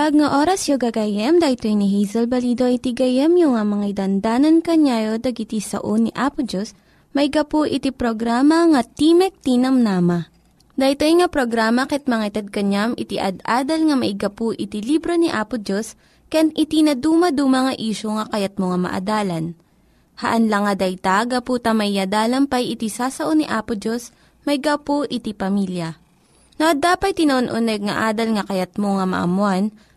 Naimbag nga oras yung gagayem, dahil ni Hazel Balido iti gayem yung nga mga dandanan kanyayo dagiti sao ni Apo Diyos, may gapu iti programa nga Timek Tinam Nama. Dahil nga programa ket mga itad kanyam iti ad-adal nga may gapu iti libro ni Apo Diyos, ken iti na dumaduma nga isyo nga kayat mo nga maadalan. Haan lang nga dayta, gapu tamay pay iti sasao ni Apo Diyos, may gapu iti pamilya. No, dapat tinon-uneg nga adal nga kayat mo nga maamuan,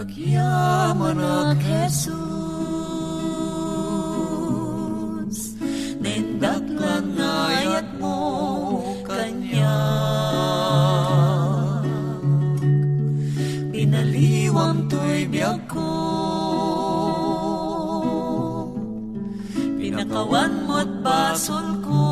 Agyaman ak Jesus Nindaklan ngayat mo kanya. Pinaliwam to'y biyag ko. Pinakawan mo't basol ko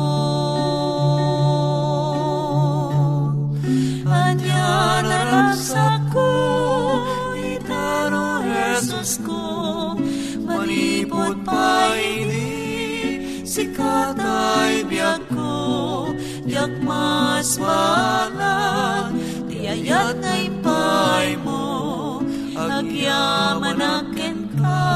Sikat ay biyag ko Yak mas balang Tiayat na ipay mo Agyaman akin ka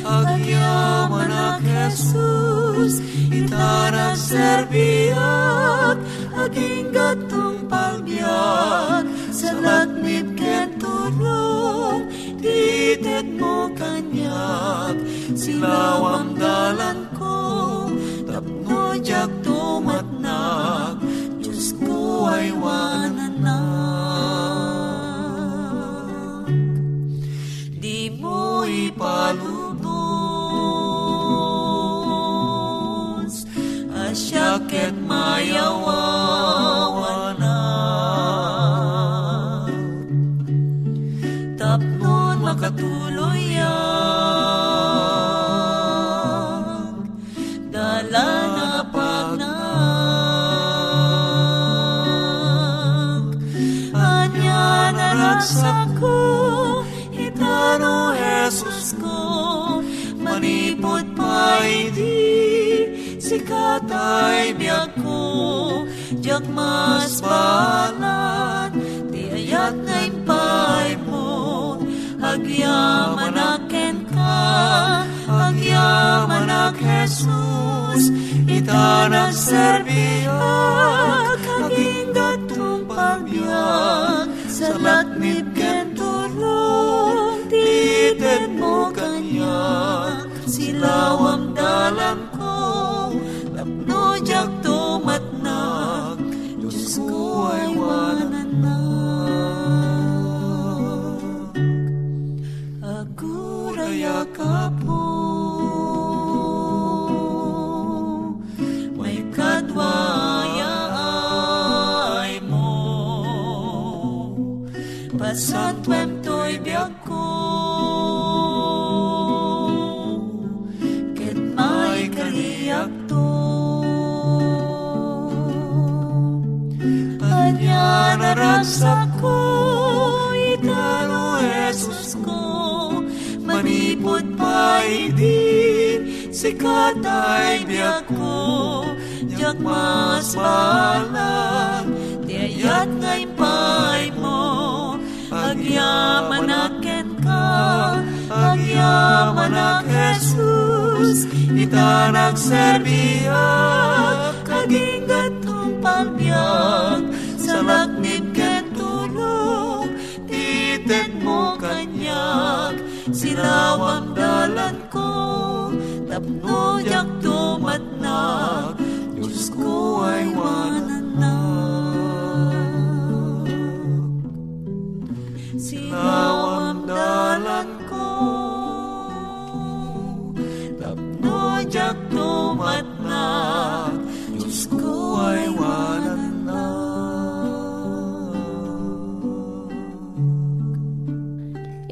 Agyaman ak Jesus. Itarang serbiak Aging gatong palbiak Sa lakmit ken tulong Titet mo kanyak Silawang dalan jak tumatnak Diyos ko ay wananak Di mo ipalubos Asyaket mayawawan Diyak mas balan Manipot pa idin Sikat ay biyak ko. Diyak mas balag Diayat ngay pay mo. Agyaman aken ka Agyaman ak Jesus Ita nagserbiya Kaging gatong palbiyak Sa laknib ken tulong Titek mo kanyak Silawang dalan ko Tapno jak tumatnak Diyos ko ay wananak Silawang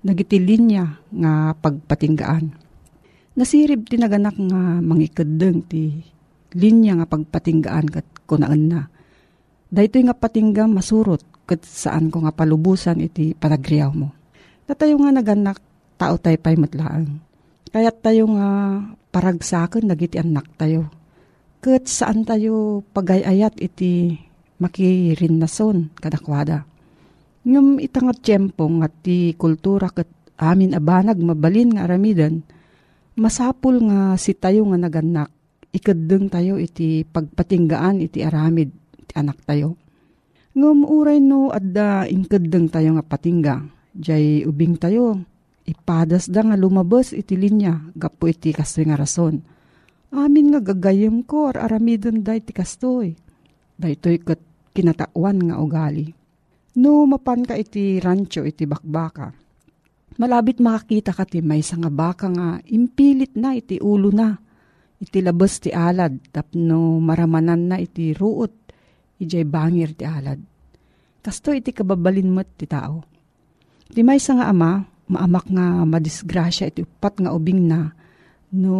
nagiti linya nga pagpatinggaan. Nasirib ti naganak nga mangikadeng ti linya nga pagpatinggaan kat kunaan na. Dahito nga patingga masurot kat saan ko nga palubusan iti panagriyaw mo. Natayo nga naganak tao tayo pa'y matlaan. Kaya tayo nga paragsakan nagiti anak tayo. Kat saan tayo pagayayat iti makirin nason kadakwada. Ngam itangat tiyempo nga ti kultura kat amin abanag mabalin nga aramidan, masapul nga si tayo nga naganak, ikadeng tayo iti pagpatinggaan iti aramid iti anak tayo. Ngam uray no adda inkadeng tayo nga patingga, jay ubing tayo, ipadas da nga lumabas iti linya, gapo iti kastoy nga rason. Amin nga gagayem ko ar aramidon da iti kastoy. Daytoy kat kinatawan nga ugali. No mapan ka iti rancho iti bakbaka. Malabit makakita ka ti may nga baka nga impilit na iti ulo na. Iti labas ti alad tapno maramanan na iti ruot. Ijay bangir ti alad. Kasto iti kababalin mo't ti tao. Ti may nga ama, maamak nga madisgrasya iti upat nga ubing na no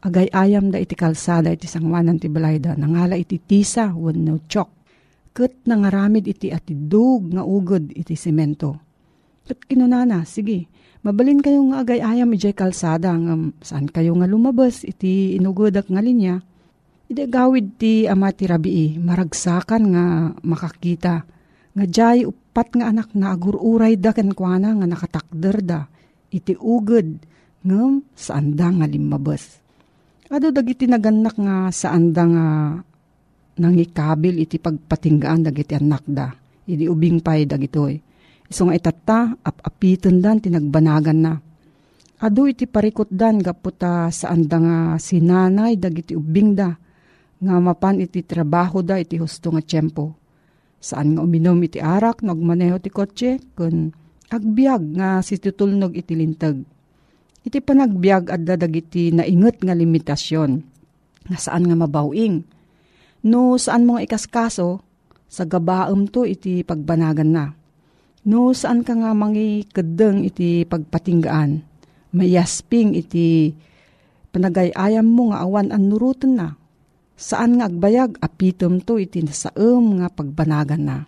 agay ayam da iti kalsada iti sangwanan ti balayda nangala iti tisa wenno chok ket nangaramid iti ati dug nga ugod iti semento. Ket kinunana, sige, mabalin kayo nga agay ayam ijay kalsada nga saan kayo nga lumabas iti inugodak nga linya. Ide gawid ti ama ti rabii, maragsakan nga makakita. Nga jay upat nga anak na agururay da ken kuana nga nakatakder da. Iti ugod ngem saan da nga limabas. Ado dagiti naganak nga saan da nga nangikabil iti pagpatinggaan dagiti anak da. Idi ubing pay dagitoy. Iso nga itata, ap-apiton dan, tinagbanagan na. Ado iti parikot dan, gaputa saan da nga sinanay, dagiti ubing da. Nga mapan iti trabaho da, iti husto nga tiyempo. Saan nga uminom iti arak, nagmaneho ti kotse, kun agbyag nga si tutulnog iti lintag. Iti panagbyag adda dagiti nainget nga limitasyon. Nga saan nga mabawing No saan mga ikaskaso, sa gabaam to iti pagbanagan na. No saan ka nga mangi kadeng iti pagpatinggaan, mayasping iti panagayayam mo nga awan ang nurutan na. Saan nga agbayag apitom to iti nasaem nga pagbanagan na.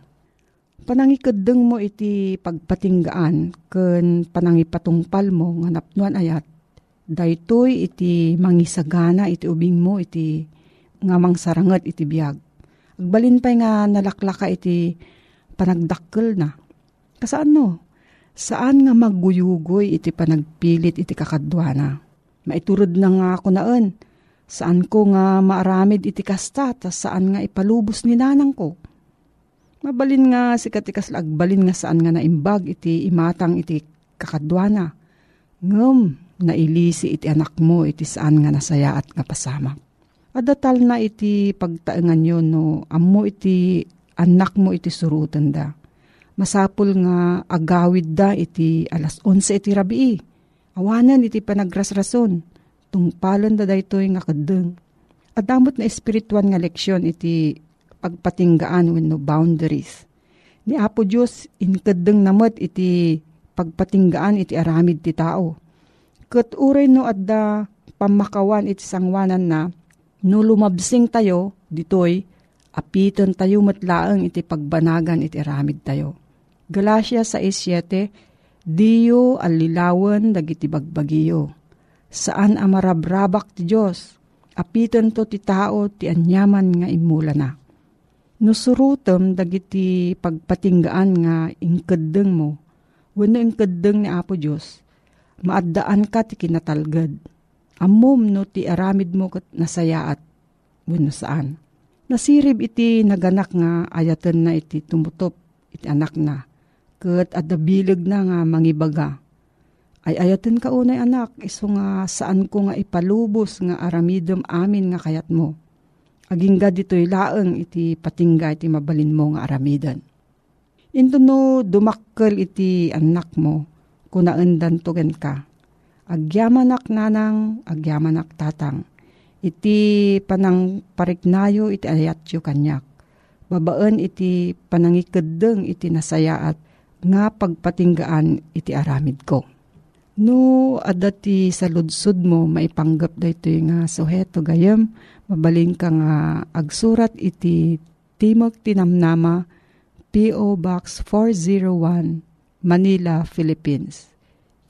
Panangikadeng mo iti pagpatinggaan ken panangipatungpal mo nga napnuan ayat. Daytoy iti mangisagana iti ubing mo iti nga mangsaranget iti biyag. Agbalin pa'y nga nalaklaka iti panagdakkel na. Kasaan no? Saan nga magguyugoy iti panagpilit iti kakadwana? Maiturod na nga ako naan. Saan ko nga maaramid iti kasta, tas saan nga ipalubos ni nanang ko? Mabalin nga si katikas agbalin nga saan nga naimbag iti imatang iti kakadwana. Ngem, nailisi iti anak mo iti saan nga nasaya at nga pasamak. Adatal na iti pagtaengan yun no, ammo iti anak mo iti surutan da. Masapul nga agawid da iti alas 11 iti rabii. Awanan iti panagrasrason. Tungpalan da daytoy nga kadeng. Adamot na espirituan nga leksyon iti pagpatinggaan when no boundaries. Ni Apo Diyos, inkadeng namot iti pagpatinggaan iti aramid ti tao. Kat uray no adda pamakawan iti sangwanan na no lumabsing tayo, ditoy, apiton tayo matlaang iti pagbanagan iti aramid tayo. Galacia 6.7 Diyo alilawan dagiti bagbagiyo. Saan amarabrabak ti Diyos? Apiton to ti tao ti anyaman nga imula na. Nusurutom dagiti pagpatinggaan nga ingkadeng mo. Wano ingkadeng ni Apo Diyos, maaddaan ka ti kinatalgad. Amom no ti aramid mo kat nasayaat. Wano saan? Nasirib iti naganak nga ayatan na iti tumutop iti anak na ket adda bileg na nga mangibaga. Ay ayaten ka unay anak, iso nga saan ko nga ipalubos nga aramidom amin nga kayat mo. Aging dito'y laeng iti patingga iti mabalin mo nga aramidan. Ito no dumakkel iti anak mo, kunaendan tugen ka. Agyamanak nanang, agyamanak tatang. Iti panang pariknayo iti ayatyo kanyak. Babaan iti panangikadeng iti nasayaat nga pagpatinggaan iti aramid ko. No, adati sa ludsud mo, maipanggap da ito nga suheto gayam, mabaling ka nga agsurat iti Timog Tinamnama, P.O. Box 401, Manila, Philippines.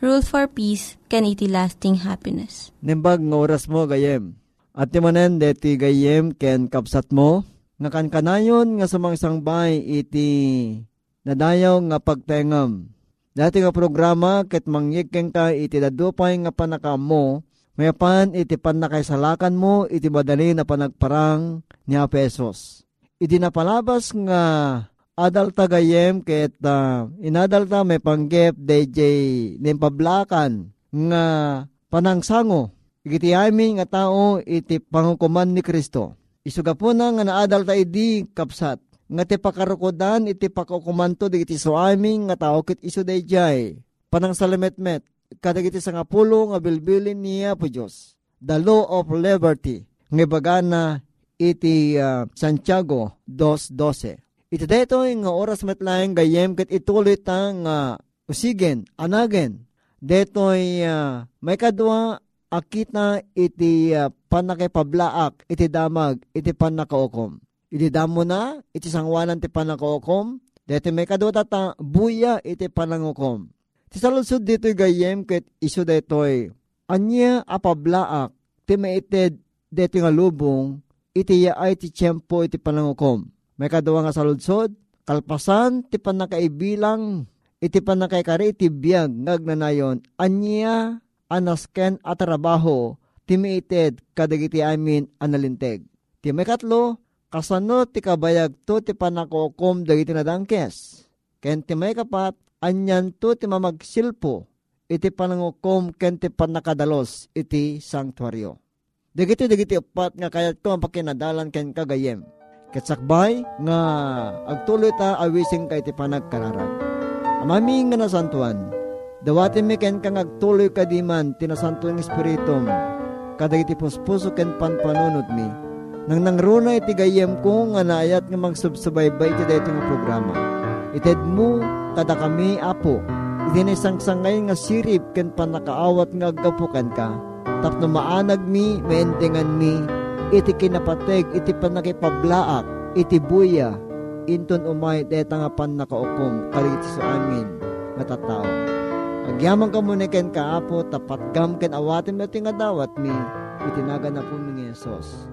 Rule for Peace, can iti lasting happiness. Nimbag nga oras mo gayem. At manen deti gayem ken kapsat mo, nga kankanayon nga sumangsang bay iti nadayaw nga pagtengam. Dati nga programa ket mangyikeng ka iti dadupay nga panakam mo, mayapan iti panakaisalakan mo iti madali na panagparang ni Apesos. Iti napalabas nga adal tagayem ket uh, inadal ta may panggep DJ nimpablakan nga panangsango Iti amin nga tao iti pangukuman ni Kristo. Isuga po na nga naadal ta idi kapsat. Nga ti pakarukodan iti pakukumanto di iti so amin nga tao kit iso dayjay. Panang salametmet. Kadag iti sa nga nga bilbilin niya po Diyos. The law of liberty. Nga bagana iti uh, Santiago 2.12. Iti dito nga oras metlaeng gayem kat ituloy ta nga usigen, anagen. Detoy uh, may kadwa akita iti uh, panakipablaak iti damag iti panakaukom. Iti damo na iti sangwanan ti panakaukom deti may kadota ta buya iti panangukom. Ti salusod dito gayem ket iso detoy anya apablaak ti maited deti nga lubong iti yaay ti tiyempo iti panangukom. May kadwa nga saludsod kalpasan ti panakaibilang iti panakaikari iti biyag ngagnanayon anya anasken at trabaho timiited kadagiti amin analinteg. Ti may katlo, kasano ti kabayag to ti panakokom dagiti nadangkes. Ken ti may kapat, anyan to ti mamagsilpo iti panangukom ken ti panakadalos iti sanctuaryo. Dagiti dagiti upat nga kayat ko ang pakinadalan ken kagayem. Ketsakbay nga agtuloy ta awising kay ti panagkararag. Amami nga nasantuan, dawatin mi ken kang agtuloy kadiman tinasanto ng espiritum, kadagiti puspuso ken panpanunod mi. Nang nangruna iti gayem ko nga naayat nga magsubsubaybay iti dayto nga programa. Ited mo kada kami apo iti nasangsangay nga sirip ken panakaawat nga aggapukan ka. Tapno maanag mi, maendengan mi, iti kinapateg, iti panakipablaak, iti buya, inton umay deta nga pan nakaukom, kalit sa amin, nga tatao. Agyaman ka muna ken kaapo, tapat gam ken awatin iti nga dawat mi, itinaga na po ng Yesus.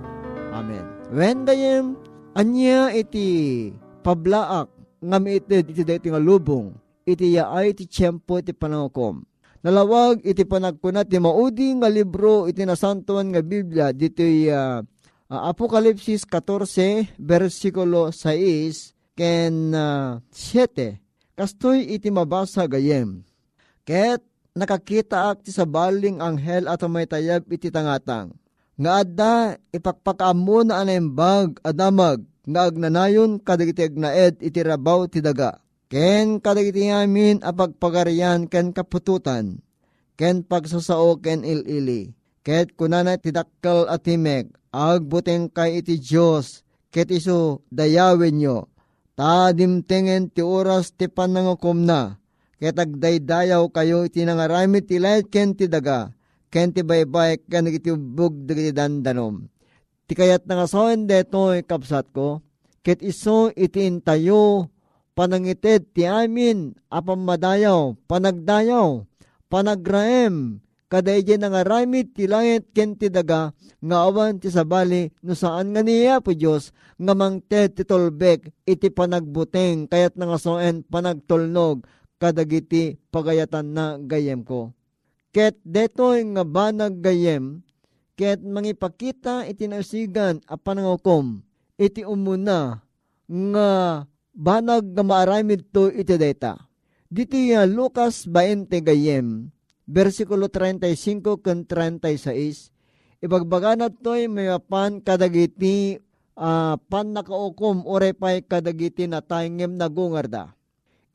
Amen. When gayem, anya iti pablaak, nga miitid iti deti nga lubong, iti yaay iti tiyempo iti panangukom. Nalawag iti panagkunat ti maudi nga libro iti nasantuan nga Biblia dito uh, uh, Apokalipsis 14 versikulo 6 ken uh, 7 kastoy iti mabasa gayem. Ket nakakita ak ti sabaling anghel at may tayab iti tangatang. Nga adda ipakpakamo na anembag adamag nga agnanayon kadagiti agnaed iti rabaw ti daga ken kadagiti amin apagpagarian ken kapututan, ken pagsasao ken ilili, ket kunana tidakkel at timek, agbuteng kay iti Diyos, ket iso dayawin nyo, ta dimtengen ti oras ti panangukom na, ket agdaydayaw kayo iti nangaramit ti light ken ti daga, ken ti baybay ken iti bug dagiti dandanom. Ti kayat nga soen detoy kapsat ko, ket iso iti intayo panangited ti amin apamadayaw, panagdayaw, panagraem, kadayje nga ramit ti langit ken ti daga, nga awan ti sabali no saan nga niya po Diyos, nga mangted ti tolbek iti panagbuteng kayat nga soen panagtulnog kadagiti pagayatan na gayem ko. Ket detoy nga banag gayem, ket mangipakita iti nausigan a panangukom, iti umuna nga banag nga maaramid to iti data. Dito ya Lucas 20 gayem, versikulo 35 ken 36, ibagbaganat to'y mayapan kadagiti uh, pan nakaukom orepay kadagiti na tayngem nagungarda.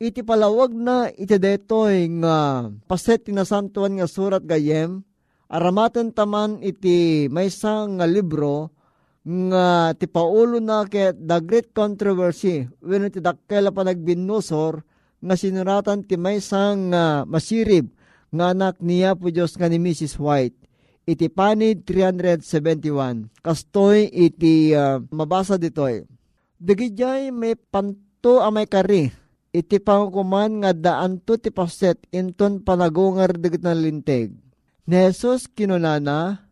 Iti palawag na iti detoy nga paset tinasantuan nga surat gayem, aramaten taman iti maysa nga libro nga ti paulo na ket the great controversy when ti dakkel pa nagbinusor nga sinuratan ti maysang nga masirib nga anak niya po Diyos nga ni Mrs. White. Iti panid 371. Kastoy iti uh, mabasa ditoy. Dagijay may panto a may kari. Iti pangkuman nga daan to ti paset inton panagungar digit na linteg. Ni Jesus kinunana,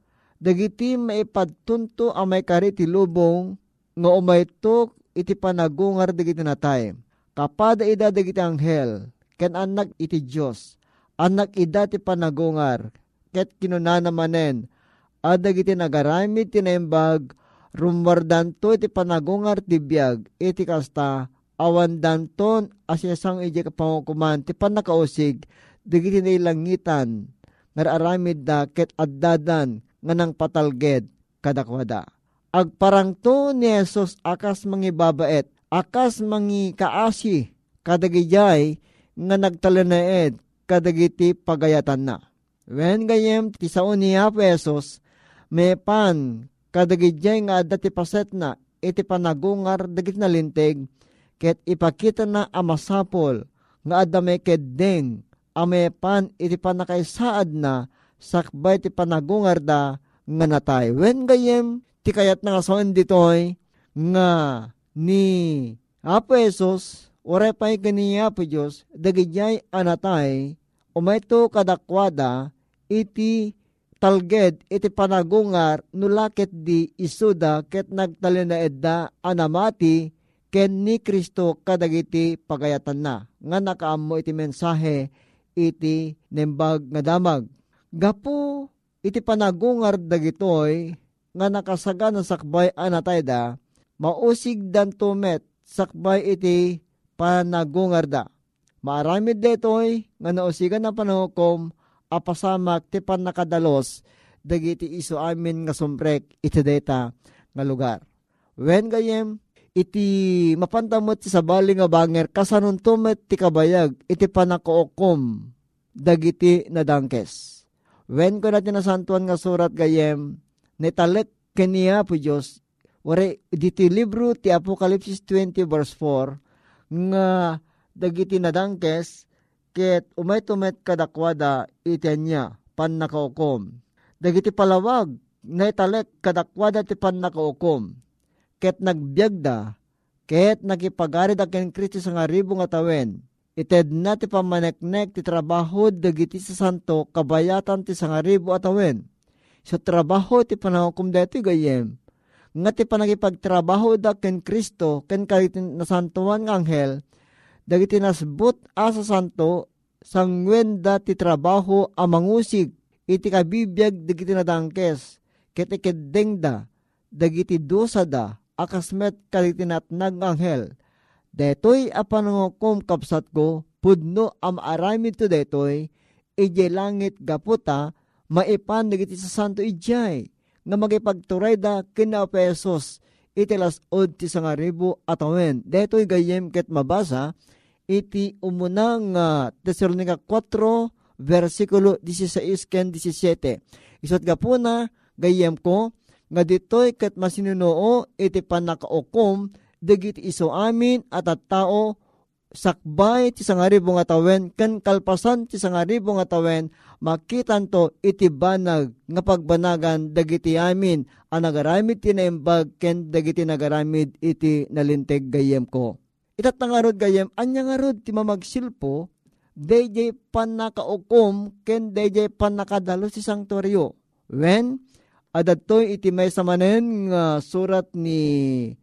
dagiti maipadtunto ang may kari ti lubong nga umaytok iti panagungar dagiti natay. Kapada ida dagiti anghel, ken anak iti Diyos, anak ida ti panagungar, ket kinunana manen, adagiti nagaramid ti naimbag, rumwardanto iti panagungar ti biyag, iti kasta, awan danton asyasang iti kapangukuman, ti panakausig, dagiti nailangitan, nararamid da ket addadan, nga nang patalged kadakwada. Agparangto ni Jesus akas mangibabaet, akas mangi kaasi, kadagijay nga nagtalanaed kadagiti pagayatan na. When gayem ti sao ni Jesus, may pan kadagijay nga adda ti paset na iti panagungar dagit na linteg, ket ipakita na amasapol nga adda may keddeng amepan iti panakaisaad na sakbay ti panagungar da nga natay. When gayem, ti kayat nga soen ditoy nga ni Apo Esos, orepay kaniya po Diyos, dagijay anatay, umayto kadakwada, iti talged iti panagungar nulakit di isuda ket nagtalina edda anamati ken ni Kristo kadagiti pagayatan na nga nakaammo iti mensahe iti nembag nga damag Gapo iti panagungar dagitoy nga nakasaga na sakbay anatay da, mausig dan tumet sakbay iti panagungar da. Maaramid detoy nga nausigan na panukom apasamak ti pan nakadalos dagiti iso amin nga sumprek iti data nga lugar. When gayem iti mapantamot ti sabali nga banger kasanon tumet ti kabayag iti panakookom dagiti nadangkes. When ko natin nasantuan nga surat gayem nitalek kaniya po Diyos wari diti libro ti Apokalipsis 20 verse 4 nga dagiti nadangkes ket umay tumet kadakwada iten niya pan nakaukom. Dagiti palawag na italek kadakwada ti pan nakaukom. Ket nagbyagda, ket nakipagarid aken Kristi sa nga ribo nga tawen. Ited na ti pamaneknek ti trabaho dagiti sa santo kabayatan ti sa nga ribo atawen. So trabaho ti panahukom deti gayem. Nga ti panagipagtrabaho da ken Kristo ken kalitin nasantuan nga anghel dagiti nasbut asa santo sangwenda ti trabaho a mangusig iti kabibiyag dagiti nadangkes ket ikedengda dagiti dosa da akasmet kalitinatnag ng anghel detoy a panangukom kapsat ko pudno am aramid to detoy ije langit gaputa maipan dagiti sa santo ijay nga magipagturay da kina pesos itilas od ti sangaribo atawen detoy gayem ket mabasa iti umunang uh, Tesalonica 4 versikulo 16 ken 17. Isot ga po na gayem ko nga ditoy ket masinunoo iti panakaukom dagiti iso amin at at tao sakbay ti sangaribo nga tawen ken kalpasan ti sangaribo nga tawen makitan to iti banag nga pagbanagan dagiti amin ang nagaramid ti naimbag ken dagiti nagaramid iti nalinteg gayem ko. Itat nga rod gayem, anya nga rod ti mamagsilpo, DJ pan nakaukom, ken DJ pan nakadalo si sanktuaryo. When, adadtoy iti may samanen nga surat ni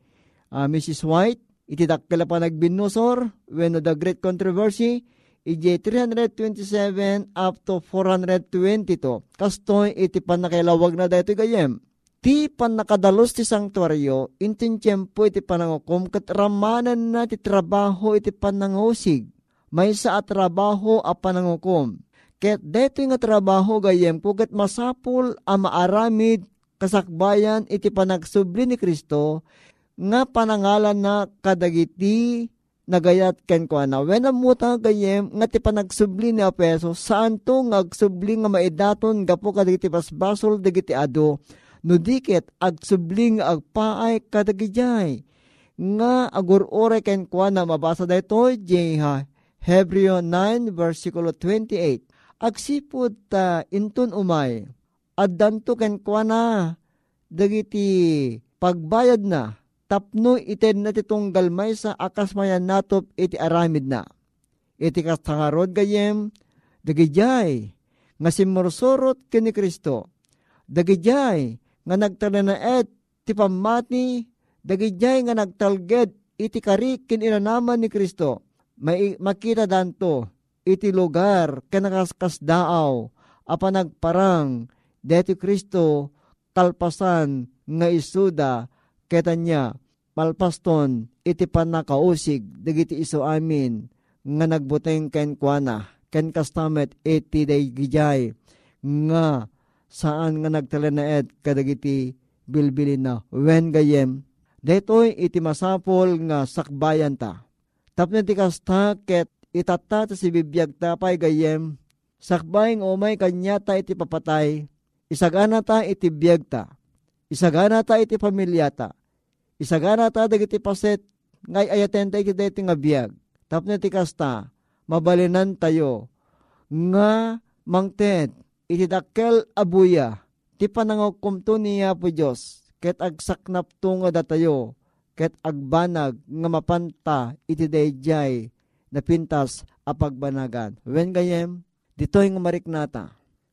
uh, Mrs. White, iti dakkala pa nagbinusor, when the great controversy, ije 327 up to 422. Kastoy iti pan nakilawag na dito gayem ti pan nakadalos ti sanktuaryo, intin tiyempo iti panangukom, kat na ti trabaho iti panangusig. May sa trabaho a panangukom. Ket deto nga trabaho gayem ko kat masapul a maaramid kasakbayan iti panagsubli ni Kristo nga panangalan na kadagiti nagayat ken ko na. When amuta gayem nga ti panagsubli ni Apeso saan to nga agsubli nga maidaton gapo kadagiti basbasol dagiti ado no dikit agsubling agpaay kadagijay. Nga agurore ken kwa na mabasa dayto jeha Hebreo 9 versikulo 28. Agsipud ta intun umay. Addanto ken kwa na dagiti pagbayad na tapno iten na titunggal may sa akas mayan natop iti aramid na. Iti kastangarod gayem, dagijay, nga simursurot kini Kristo. Dagijay, nga nagtalanaet ti pamati dagijay nga nagtalged iti kari kin inanaman ni Kristo. May makita danto iti lugar kanakaskas daaw apa nagparang deti Kristo kalpasan nga isuda ketanya malpaston iti panakausig dagiti iso amin nga nagbuteng ken kuana ken kastamet iti daygijay nga saan nga nagtalanaed kadagiti bilbilin na wen gayem detoy iti masapol nga sakbayan ta. Tapno ti kasta ket itata ta si bibiyag tapay gayem sakbayng umay kanya ta iti papatay isagana ta iti biyag ta isagana ta iti pamilya ta isagana ta dagiti paset ngay ayaten ta iti nga biyag. Tapno ti kasta mabalinan tayo. Nga mangted iti dakkel abuya, ti panangokumto niya po Diyos, ket agsaknap tunga datayo, ket agbanag nga mapanta iti dayjay na pintas a pagbanagan. Wen gayem, ditoy nga mariknata,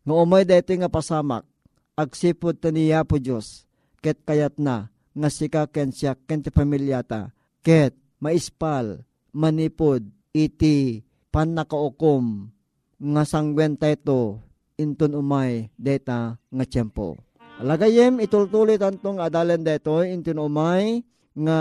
nga umay dito nga pasamak, agsipod ta niya po Diyos, ket kayat na, nga sika ken siya ken ti pamilyata, ket maispal, manipod, iti panakaukom, nga sangwenta ito, inton umay deta nga tiyempo. Alagayem itultulit antong adalan deto inton umay nga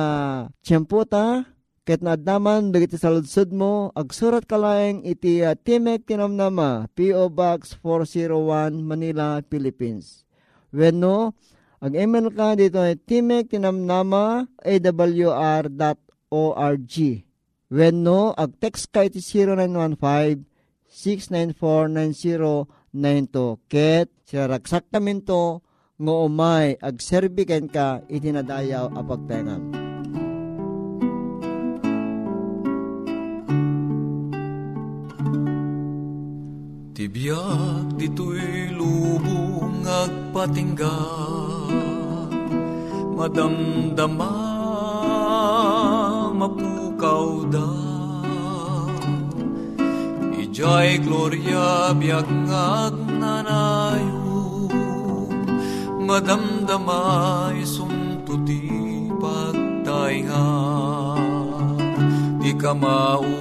tiyempo ta Ket naadnaman dagiti saludsod mo, agsurat ka laeng iti uh, Timek Tinamnama, P.O. Box 401, Manila, Philippines. Wenno, ag email ka dito ay Timek Tinamnama, awr.org. Wenno, ag text ka iti 0915 6949092. Ket, siraksak namin to, nga umay, ag serbiken ka, itinadayaw apagtengam. Tibyak dito'y lubong agpatingga Madamdama mapukaw da. Ijay gloria biag ngag nanayo Madamdama isuntuti pagtainga. Di ka maupay,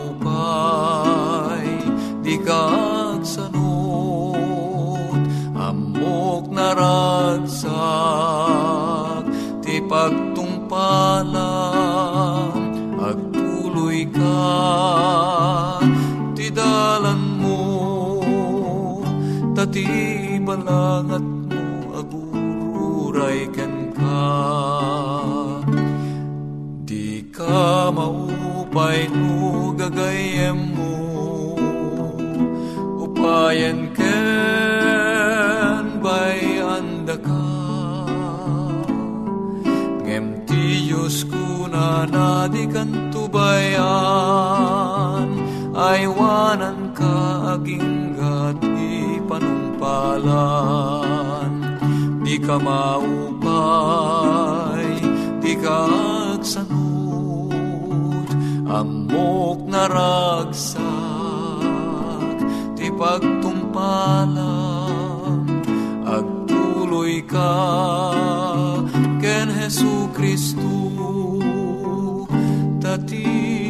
di ka agsanod, amok naragsak, ti pagtungpalan, agtuloy ka, ti dalan mo, tati balangat mo, agururay ken ka. Di ka maupay Di ka maupay, di ka agsanod, amok naragsak, ti pagtumpalan, agtuloy ka, ken Hesu Kristu, tati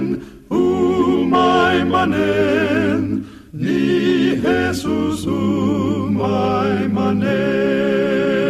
manen, umay manen, ni Jesus o umay manen.